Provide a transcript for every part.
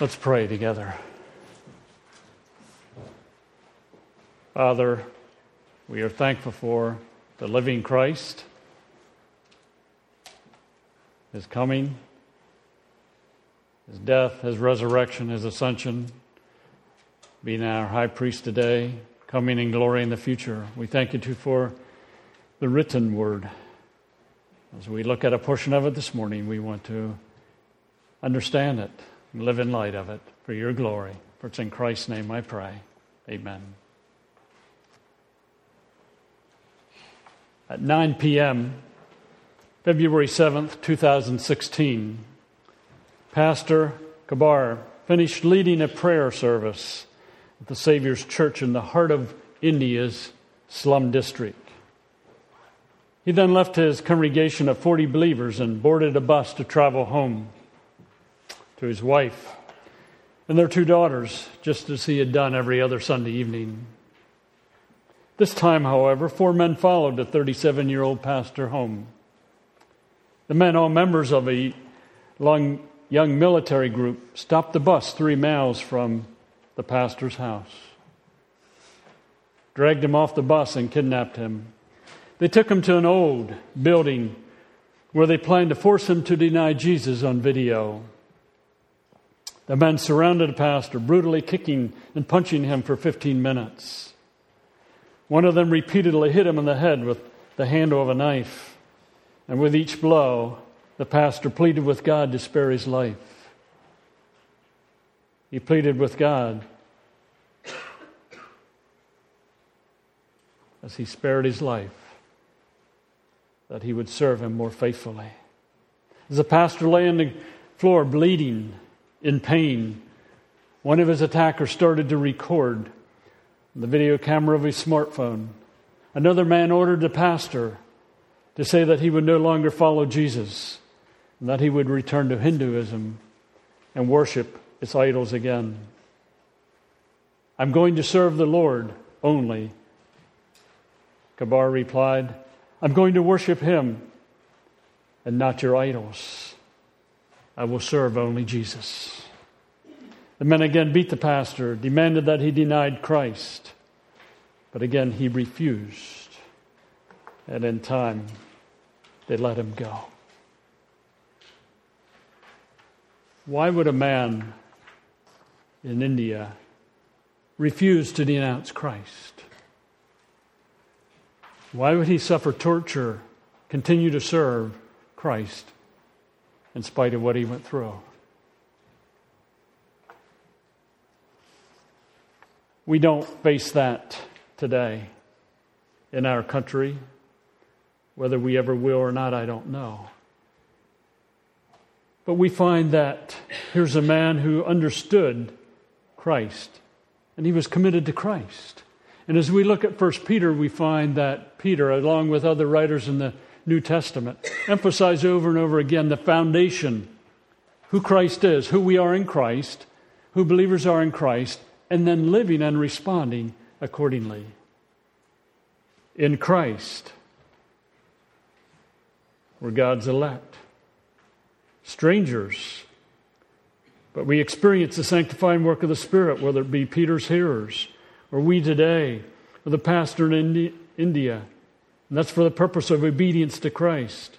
Let's pray together. Father, we are thankful for the living Christ, his coming, his death, his resurrection, his ascension, being our high priest today, coming in glory in the future. We thank you too for the written word. As we look at a portion of it this morning, we want to understand it and live in light of it for your glory. For it's in Christ's name I pray. Amen. At 9 p.m., February 7th, 2016, Pastor Kabar finished leading a prayer service at the Savior's Church in the heart of India's slum district. He then left his congregation of 40 believers and boarded a bus to travel home to his wife and their two daughters, just as he had done every other Sunday evening. This time, however, four men followed the 37 year old pastor home. The men, all members of a long, young military group, stopped the bus three miles from the pastor's house, dragged him off the bus, and kidnapped him. They took him to an old building where they planned to force him to deny Jesus on video. The men surrounded the pastor, brutally kicking and punching him for 15 minutes. One of them repeatedly hit him in the head with the handle of a knife. And with each blow, the pastor pleaded with God to spare his life. He pleaded with God as he spared his life that he would serve him more faithfully. As the pastor lay on the floor bleeding, in pain, one of his attackers started to record the video camera of his smartphone. Another man ordered the pastor to say that he would no longer follow Jesus and that he would return to Hinduism and worship its idols again. I'm going to serve the Lord only. Kabar replied, I'm going to worship him and not your idols. I will serve only Jesus. The men again beat the pastor, demanded that he denied Christ. But again, he refused. And in time, they let him go. Why would a man in India refuse to denounce Christ? Why would he suffer torture, continue to serve Christ in spite of what he went through. We don't face that today in our country. Whether we ever will or not, I don't know. But we find that here's a man who understood Christ, and he was committed to Christ. And as we look at 1 Peter, we find that Peter, along with other writers in the New Testament. Emphasize over and over again the foundation who Christ is, who we are in Christ, who believers are in Christ, and then living and responding accordingly. In Christ, we're God's elect, strangers, but we experience the sanctifying work of the Spirit, whether it be Peter's hearers or we today, or the pastor in India and that's for the purpose of obedience to Christ,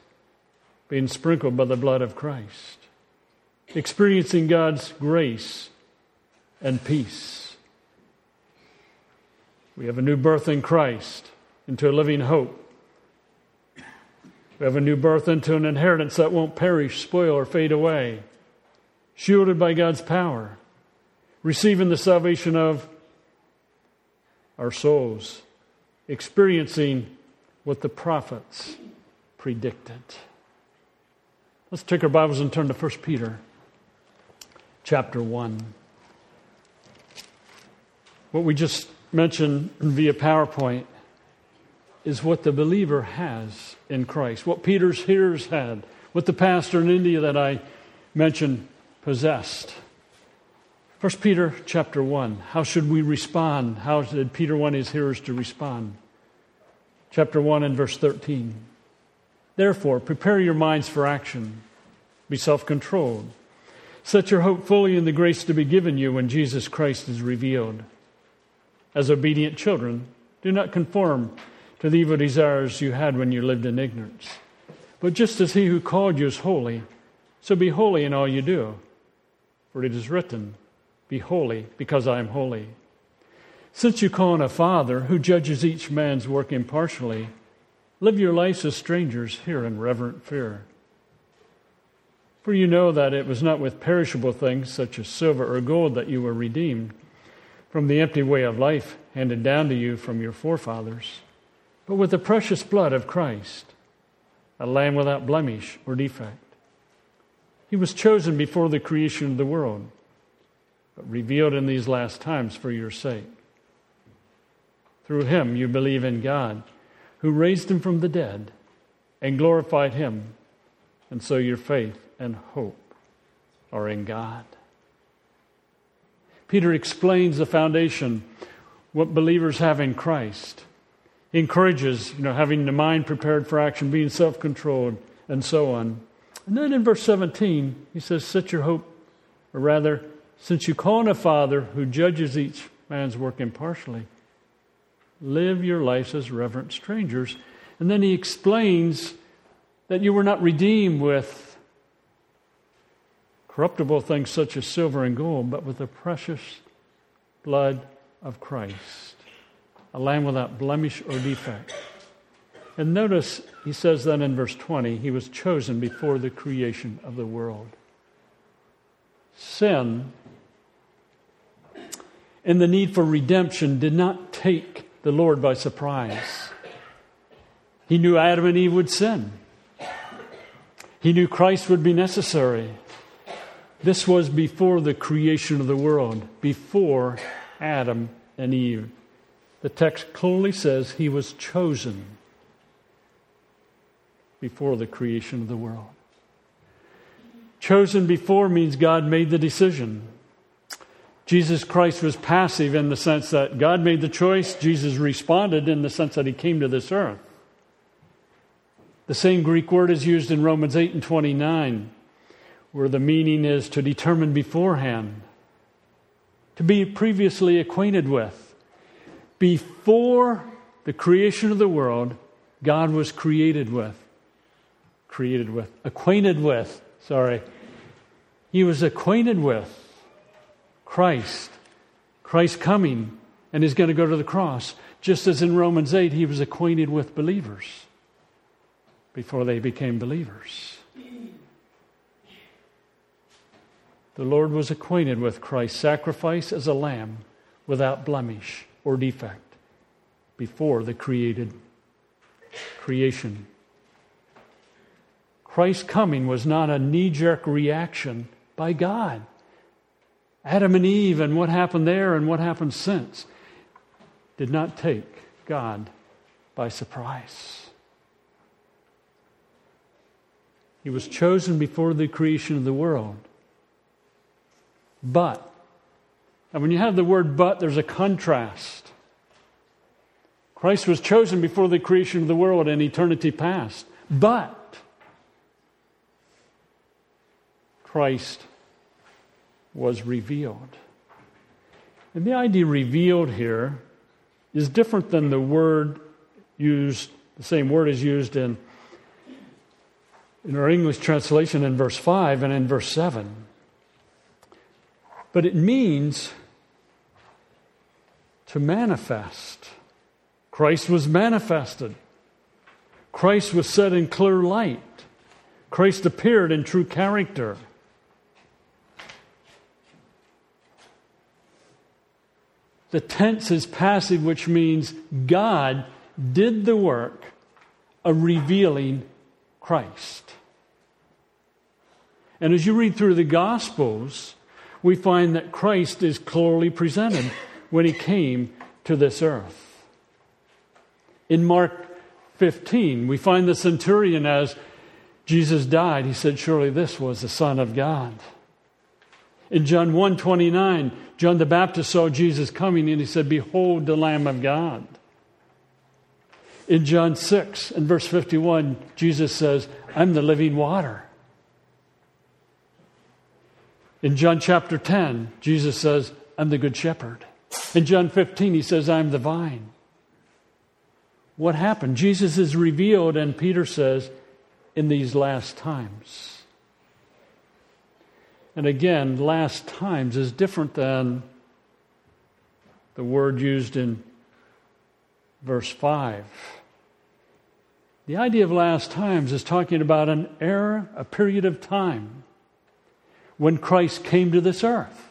being sprinkled by the blood of Christ, experiencing God's grace and peace. We have a new birth in Christ into a living hope. We have a new birth into an inheritance that won't perish, spoil, or fade away, shielded by God's power, receiving the salvation of our souls, experiencing what the prophets predicted. Let's take our Bibles and turn to 1 Peter chapter 1. What we just mentioned via PowerPoint is what the believer has in Christ, what Peter's hearers had, what the pastor in India that I mentioned possessed. 1 Peter chapter 1. How should we respond? How did Peter want his hearers to respond? Chapter 1 and verse 13. Therefore, prepare your minds for action, be self controlled. Set your hope fully in the grace to be given you when Jesus Christ is revealed. As obedient children, do not conform to the evil desires you had when you lived in ignorance. But just as he who called you is holy, so be holy in all you do. For it is written, Be holy, because I am holy. Since you call on a Father who judges each man's work impartially, live your lives as strangers here in reverent fear. For you know that it was not with perishable things such as silver or gold that you were redeemed from the empty way of life handed down to you from your forefathers, but with the precious blood of Christ, a lamb without blemish or defect. He was chosen before the creation of the world, but revealed in these last times for your sake. Through him you believe in God, who raised him from the dead and glorified him, and so your faith and hope are in God. Peter explains the foundation, what believers have in Christ. He encourages, you know, having the mind prepared for action, being self controlled, and so on. And then in verse 17, he says, Set your hope, or rather, since you call on a Father who judges each man's work impartially, live your lives as reverent strangers. And then he explains that you were not redeemed with corruptible things such as silver and gold, but with the precious blood of Christ, a lamb without blemish or defect. And notice he says then in verse 20, he was chosen before the creation of the world. Sin and the need for redemption did not take the Lord by surprise. He knew Adam and Eve would sin. He knew Christ would be necessary. This was before the creation of the world, before Adam and Eve. The text clearly says he was chosen before the creation of the world. Chosen before means God made the decision. Jesus Christ was passive in the sense that God made the choice, Jesus responded in the sense that he came to this earth. The same Greek word is used in Romans 8 and 29, where the meaning is to determine beforehand, to be previously acquainted with. Before the creation of the world, God was created with created with, acquainted with, sorry. He was acquainted with Christ, Christ coming, and he's going to go to the cross. Just as in Romans 8, he was acquainted with believers before they became believers. The Lord was acquainted with Christ's sacrifice as a lamb without blemish or defect before the created creation Christ's coming was not a knee jerk reaction by God. Adam and Eve and what happened there and what happened since did not take God by surprise. He was chosen before the creation of the world. But, and when you have the word but, there's a contrast. Christ was chosen before the creation of the world in eternity past. But, Christ was revealed. And the idea revealed here is different than the word used, the same word is used in, in our English translation in verse 5 and in verse 7. But it means to manifest. Christ was manifested. Christ was set in clear light. Christ appeared in true character. The tense is passive, which means God did the work of revealing Christ. And as you read through the Gospels, we find that Christ is clearly presented when he came to this earth. In Mark 15, we find the centurion as Jesus died, he said, Surely this was the Son of God. In John 1 29, John the Baptist saw Jesus coming and he said, Behold the Lamb of God. In John 6 and verse 51, Jesus says, I'm the living water. In John chapter 10, Jesus says, I'm the good shepherd. In John 15, he says, I'm the vine. What happened? Jesus is revealed, and Peter says, in these last times. And again, last times is different than the word used in verse 5. The idea of last times is talking about an era, a period of time when Christ came to this earth.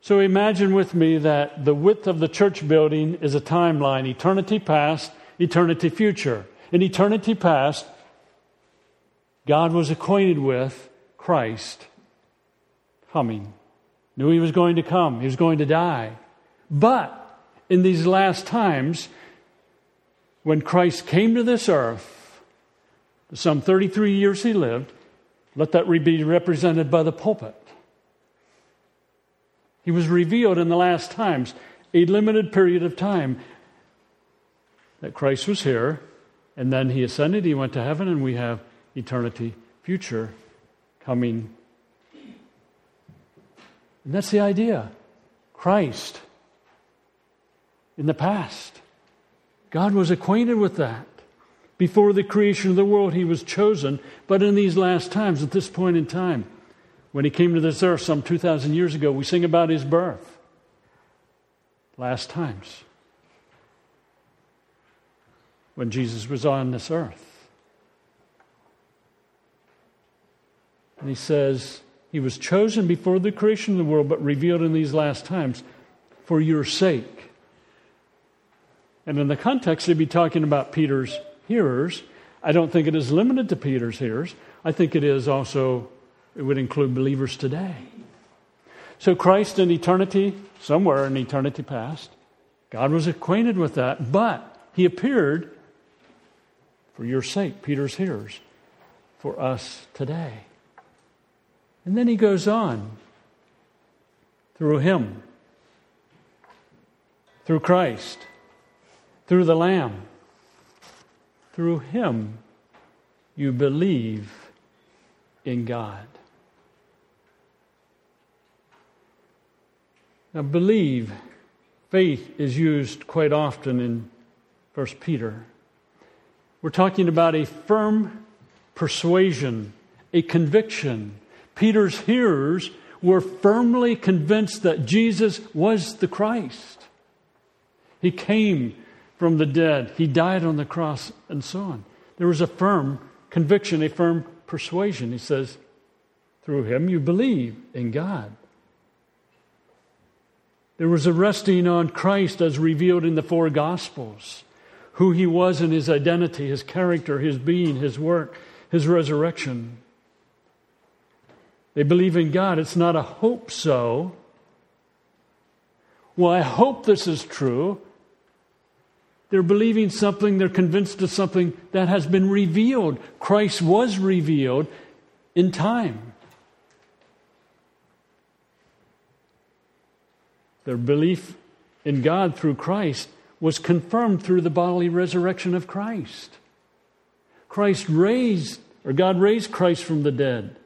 So imagine with me that the width of the church building is a timeline eternity past, eternity future. In eternity past, God was acquainted with Christ coming, knew he was going to come, he was going to die. But in these last times, when Christ came to this earth, some 33 years he lived, let that be represented by the pulpit. He was revealed in the last times, a limited period of time, that Christ was here, and then he ascended, he went to heaven, and we have eternity future coming. And that's the idea. Christ in the past. God was acquainted with that. Before the creation of the world, he was chosen. But in these last times, at this point in time, when he came to this earth some 2,000 years ago, we sing about his birth. Last times. When Jesus was on this earth. And he says, He was chosen before the creation of the world, but revealed in these last times for your sake. And in the context, he'd be talking about Peter's hearers. I don't think it is limited to Peter's hearers. I think it is also, it would include believers today. So Christ in eternity, somewhere in eternity past, God was acquainted with that, but he appeared for your sake, Peter's hearers, for us today. And then he goes on through him, through Christ, through the Lamb. Through him, you believe in God. Now, believe, faith is used quite often in 1 Peter. We're talking about a firm persuasion, a conviction, Peter's hearers were firmly convinced that Jesus was the Christ. He came from the dead, he died on the cross, and so on. There was a firm conviction, a firm persuasion. He says, through him you believe in God. There was a resting on Christ as revealed in the four Gospels who he was and his identity, his character, his being, his work, his resurrection. They believe in God. It's not a hope so. Well, I hope this is true. They're believing something, they're convinced of something that has been revealed. Christ was revealed in time. Their belief in God through Christ was confirmed through the bodily resurrection of Christ. Christ raised, or God raised Christ from the dead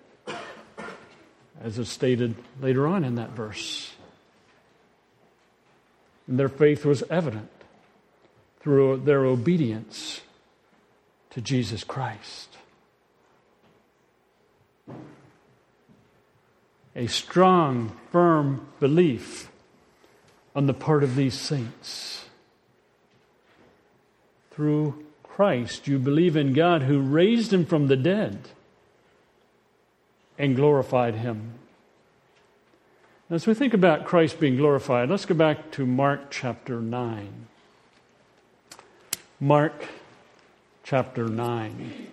as is stated later on in that verse. And their faith was evident through their obedience to Jesus Christ. A strong, firm belief on the part of these saints. Through Christ, you believe in God who raised him from the dead and glorified him. As we think about Christ being glorified, let's go back to Mark chapter 9. Mark chapter 9.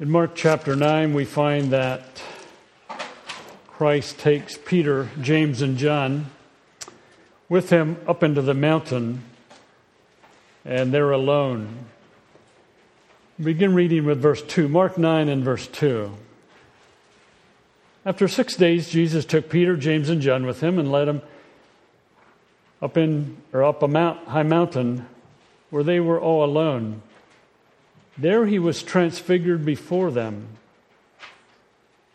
In Mark chapter 9, we find that Christ takes Peter, James, and John with him up into the mountain, and they're alone. Begin reading with verse 2, Mark 9 and verse 2. After six days, Jesus took Peter, James, and John with him and led them up in or up a mount, high mountain where they were all alone. There he was transfigured before them.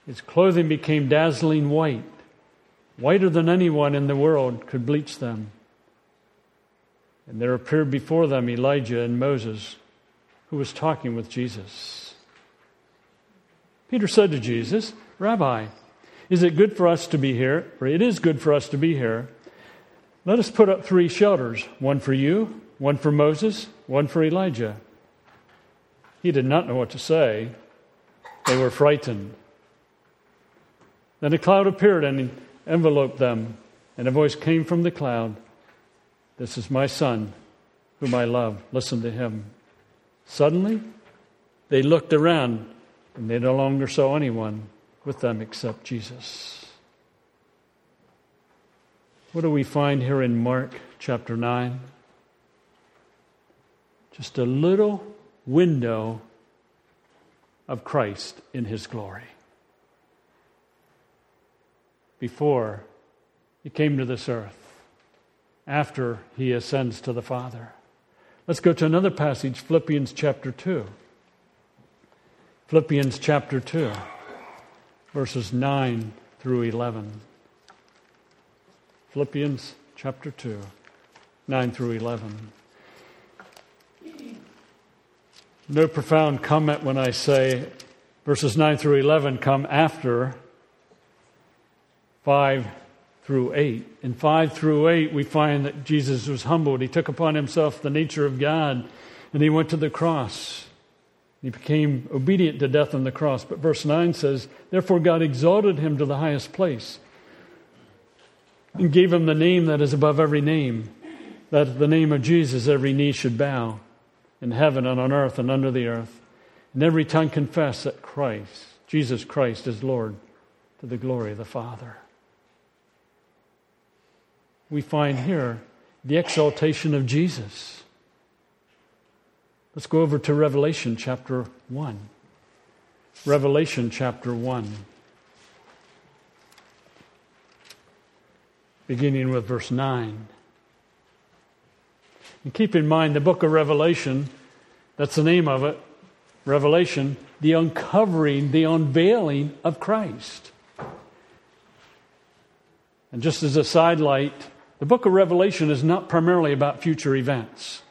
His clothing became dazzling white, whiter than anyone in the world could bleach them. And there appeared before them Elijah and Moses, who was talking with Jesus. Peter said to Jesus, Rabbi, is it good for us to be here? Or it is good for us to be here. Let us put up three shelters one for you, one for Moses, one for Elijah. He did not know what to say. They were frightened. Then a cloud appeared and enveloped them, and a voice came from the cloud This is my son, whom I love. Listen to him. Suddenly, they looked around, and they no longer saw anyone with them except Jesus. What do we find here in Mark chapter 9? Just a little window of Christ in his glory. Before he came to this earth, after he ascends to the Father. Let's go to another passage, Philippians chapter 2. Philippians chapter 2, verses 9 through 11. Philippians chapter 2, 9 through 11. No profound comment when I say verses 9 through 11 come after 5 through 8. In 5 through 8, we find that Jesus was humbled. He took upon himself the nature of God and he went to the cross. He became obedient to death on the cross. But verse 9 says, Therefore God exalted him to the highest place and gave him the name that is above every name, that at the name of Jesus every knee should bow in heaven and on earth and under the earth, and every tongue confess that Christ, Jesus Christ, is Lord to the glory of the Father. We find here the exaltation of Jesus. Let's go over to Revelation chapter 1. Revelation chapter 1. Beginning with verse 9. And keep in mind the book of Revelation, that's the name of it, Revelation, the uncovering, the unveiling of Christ. And just as a sidelight, the book of Revelation is not primarily about future events.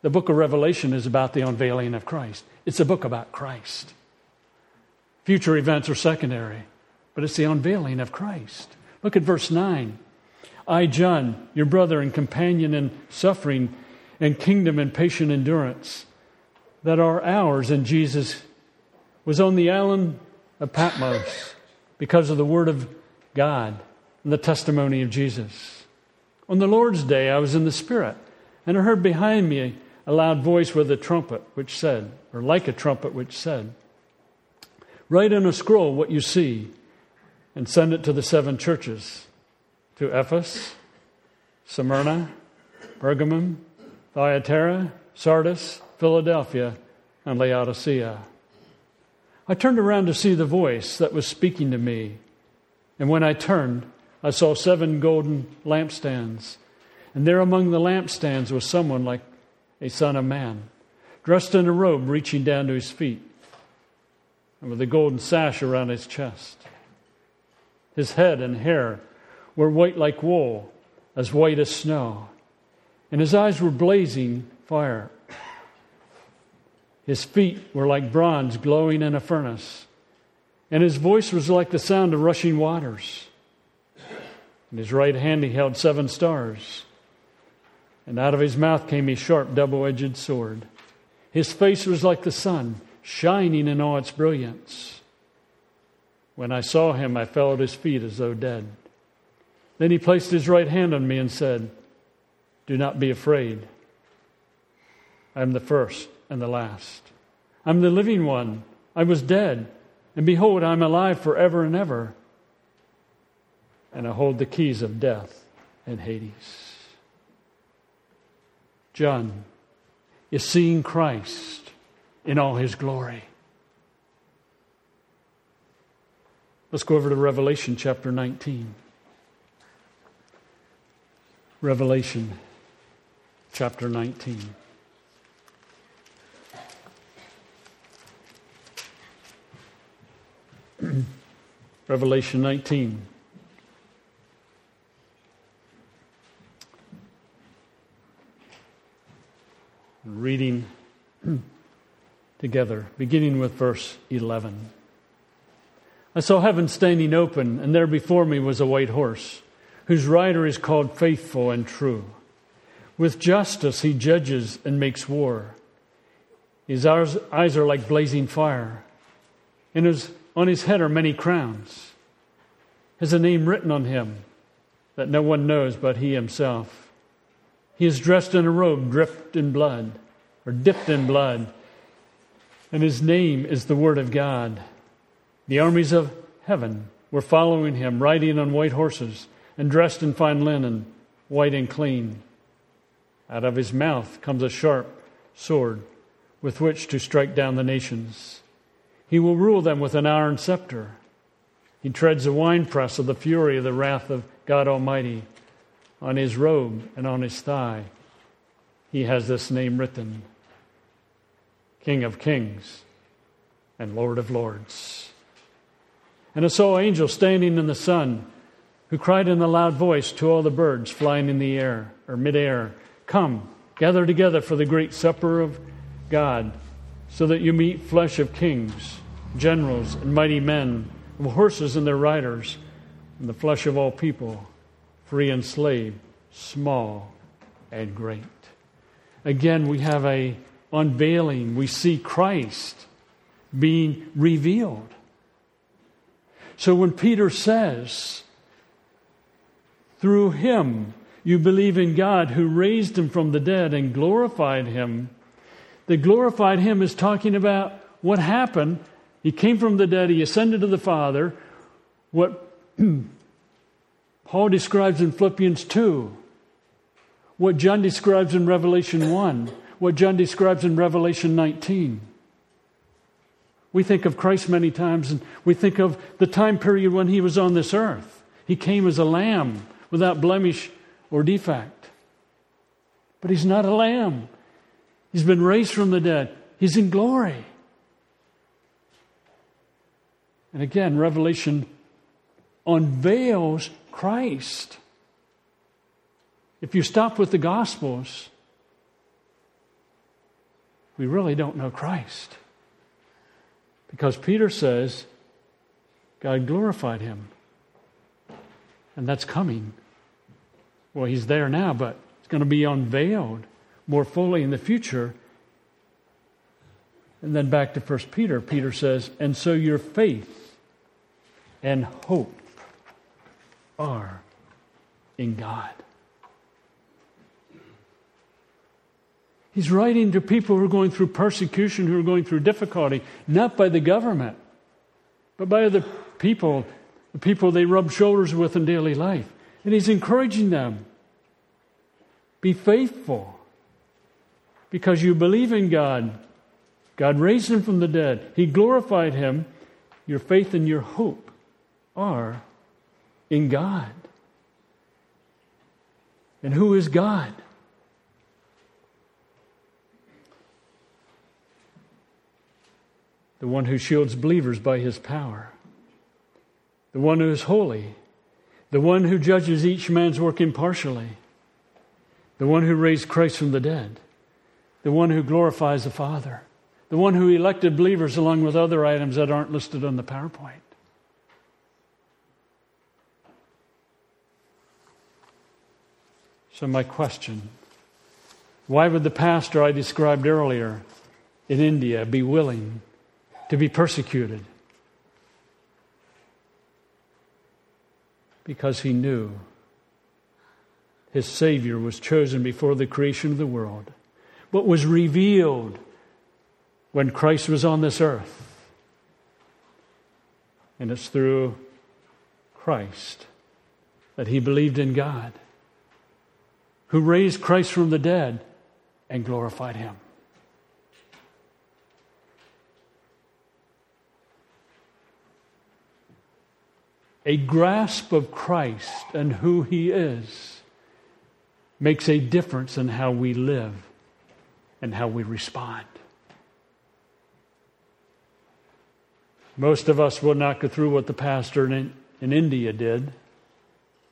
The book of Revelation is about the unveiling of Christ. It's a book about Christ. Future events are secondary, but it's the unveiling of Christ. Look at verse 9. I, John, your brother and companion in suffering and kingdom and patient endurance, that are ours in Jesus, was on the island of Patmos because of the word of God the testimony of Jesus. On the Lord's day, I was in the Spirit, and I heard behind me a loud voice with a trumpet, which said, or like a trumpet, which said, Write in a scroll what you see and send it to the seven churches to Ephesus, Smyrna, Pergamum, Thyatira, Sardis, Philadelphia, and Laodicea. I turned around to see the voice that was speaking to me. And when I turned, I saw seven golden lampstands. And there among the lampstands was someone like a son of man, dressed in a robe reaching down to his feet, and with a golden sash around his chest. His head and hair were white like wool, as white as snow, and his eyes were blazing fire. His feet were like bronze glowing in a furnace, and his voice was like the sound of rushing waters. In his right hand he held seven stars, and out of his mouth came a sharp double edged sword. His face was like the sun, shining in all its brilliance. When I saw him, I fell at his feet as though dead. Then he placed his right hand on me and said, Do not be afraid. I am the first and the last. I'm the living one. I was dead, and behold, I'm alive forever and ever and I hold the keys of death and Hades. John is seeing Christ in all his glory. Let's go over to Revelation chapter 19. Revelation chapter 19. Revelation 19. Reading together, beginning with verse 11. I saw heaven standing open, and there before me was a white horse, whose rider is called Faithful and True. With justice he judges and makes war. His eyes are like blazing fire, and his, on his head are many crowns. Has a name written on him that no one knows but he himself. He is dressed in a robe dripped in blood, or dipped in blood, and his name is the Word of God. The armies of heaven were following him, riding on white horses and dressed in fine linen, white and clean. Out of his mouth comes a sharp sword with which to strike down the nations. He will rule them with an iron scepter. He treads the winepress of the fury of the wrath of God Almighty. On his robe and on his thigh, he has this name written King of Kings and Lord of Lords. And I saw an angel standing in the sun who cried in a loud voice to all the birds flying in the air or midair Come, gather together for the great supper of God, so that you meet flesh of kings, generals, and mighty men, of horses and their riders, and the flesh of all people, free and slave, small and great. Again, we have a unveiling. We see Christ being revealed. So when Peter says, through him you believe in God who raised him from the dead and glorified him, the glorified him is talking about what happened. He came from the dead, he ascended to the Father. What Paul describes in Philippians 2, what John describes in Revelation 1, what John describes in Revelation 19. We think of Christ many times, and we think of the time period when he was on this earth. He came as a lamb without blemish or defect. But he's not a lamb. He's been raised from the dead. He's in glory. And again, Revelation unveils Christ. If you stop with the Gospels, we really don't know Christ. Because Peter says God glorified him. And that's coming. Well, he's there now, but it's going to be unveiled more fully in the future. And then back to 1 Peter, Peter says, And so your faith and hope are in God. He's writing to people who are going through persecution, who are going through difficulty, not by the government, but by other people, the people they rub shoulders with in daily life. And he's encouraging them be faithful because you believe in God. God raised him from the dead, He glorified him. Your faith and your hope are in God. And who is God? the one who shields believers by his power, the one who is holy, the one who judges each man's work impartially, the one who raised Christ from the dead, the one who glorifies the Father, the one who elected believers along with other items that aren't listed on the PowerPoint. So, my question why would the pastor I described earlier in India be willing to be persecuted? Because he knew his Savior was chosen before the creation of the world, but was revealed when Christ was on this earth. And it's through Christ that he believed in God, who raised Christ from the dead and glorified him. a grasp of Christ and who He is makes a difference in how we live and how we respond. Most of us will not go through what the pastor in, in India did.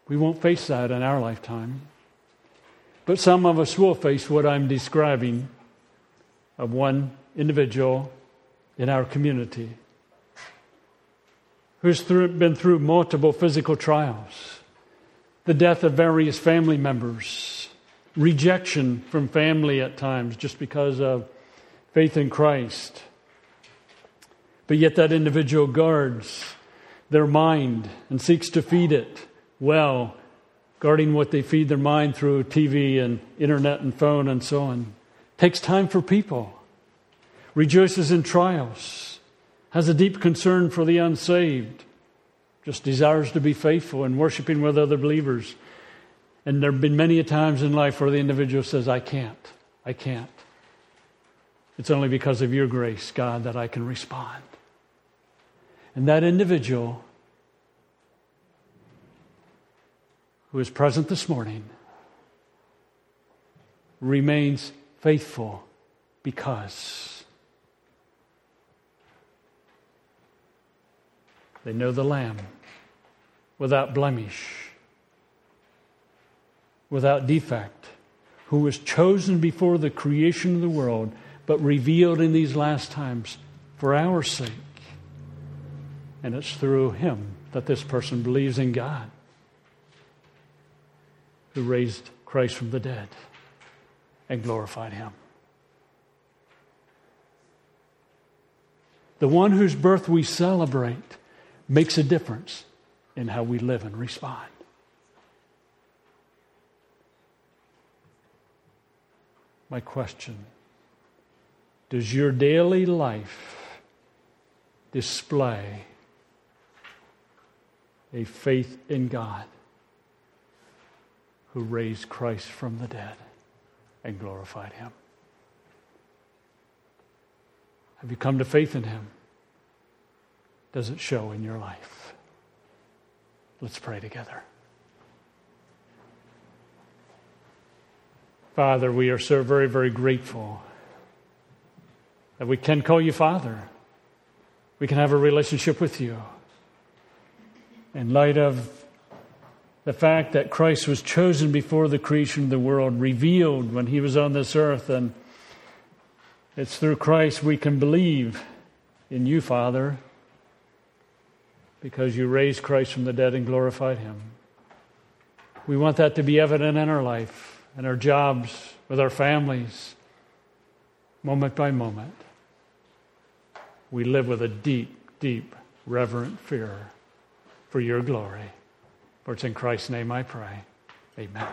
We won't face that in our lifetime. But some of us will face what I'm describing of one individual in our community who's through, been through multiple physical trials, the death of various family members, rejection from family at times just because of faith in Christ. But yet, that individual guards their mind and seeks to feed it well, guarding what they feed their mind through TV and internet and phone and so on. Takes time for people, rejoices in trials has a deep concern for the unsaved, just desires to be faithful and worshiping with other believers. And there have been many a times in life where the individual says, I can't, I can't. It's only because of your grace, God, that I can respond. And that individual who is present this morning remains faithful because They know the Lamb without blemish, without defect, who was chosen before the creation of the world, but revealed in these last times for our sake. And it's through him that this person believes in God, who raised Christ from the dead and glorified him. The one whose birth we celebrate makes a difference in how we live and respond. My question Does your daily life display a faith in God who raised Christ from the dead and glorified him? Have you come to faith in him? does it show in your life? Let's pray together. Father, we are so very, very grateful that we can call you Father. We can have a relationship with you. In light of the fact that Christ was chosen before the creation of the world, revealed when he was on this earth, and it's through Christ we can believe in you, Father, because you raised Christ from the dead and glorified him. We want that to be evident in our life, in our jobs, with our families, moment by moment. We live with a deep, deep, reverent fear for your glory. For it's in Christ's name I pray. Amen.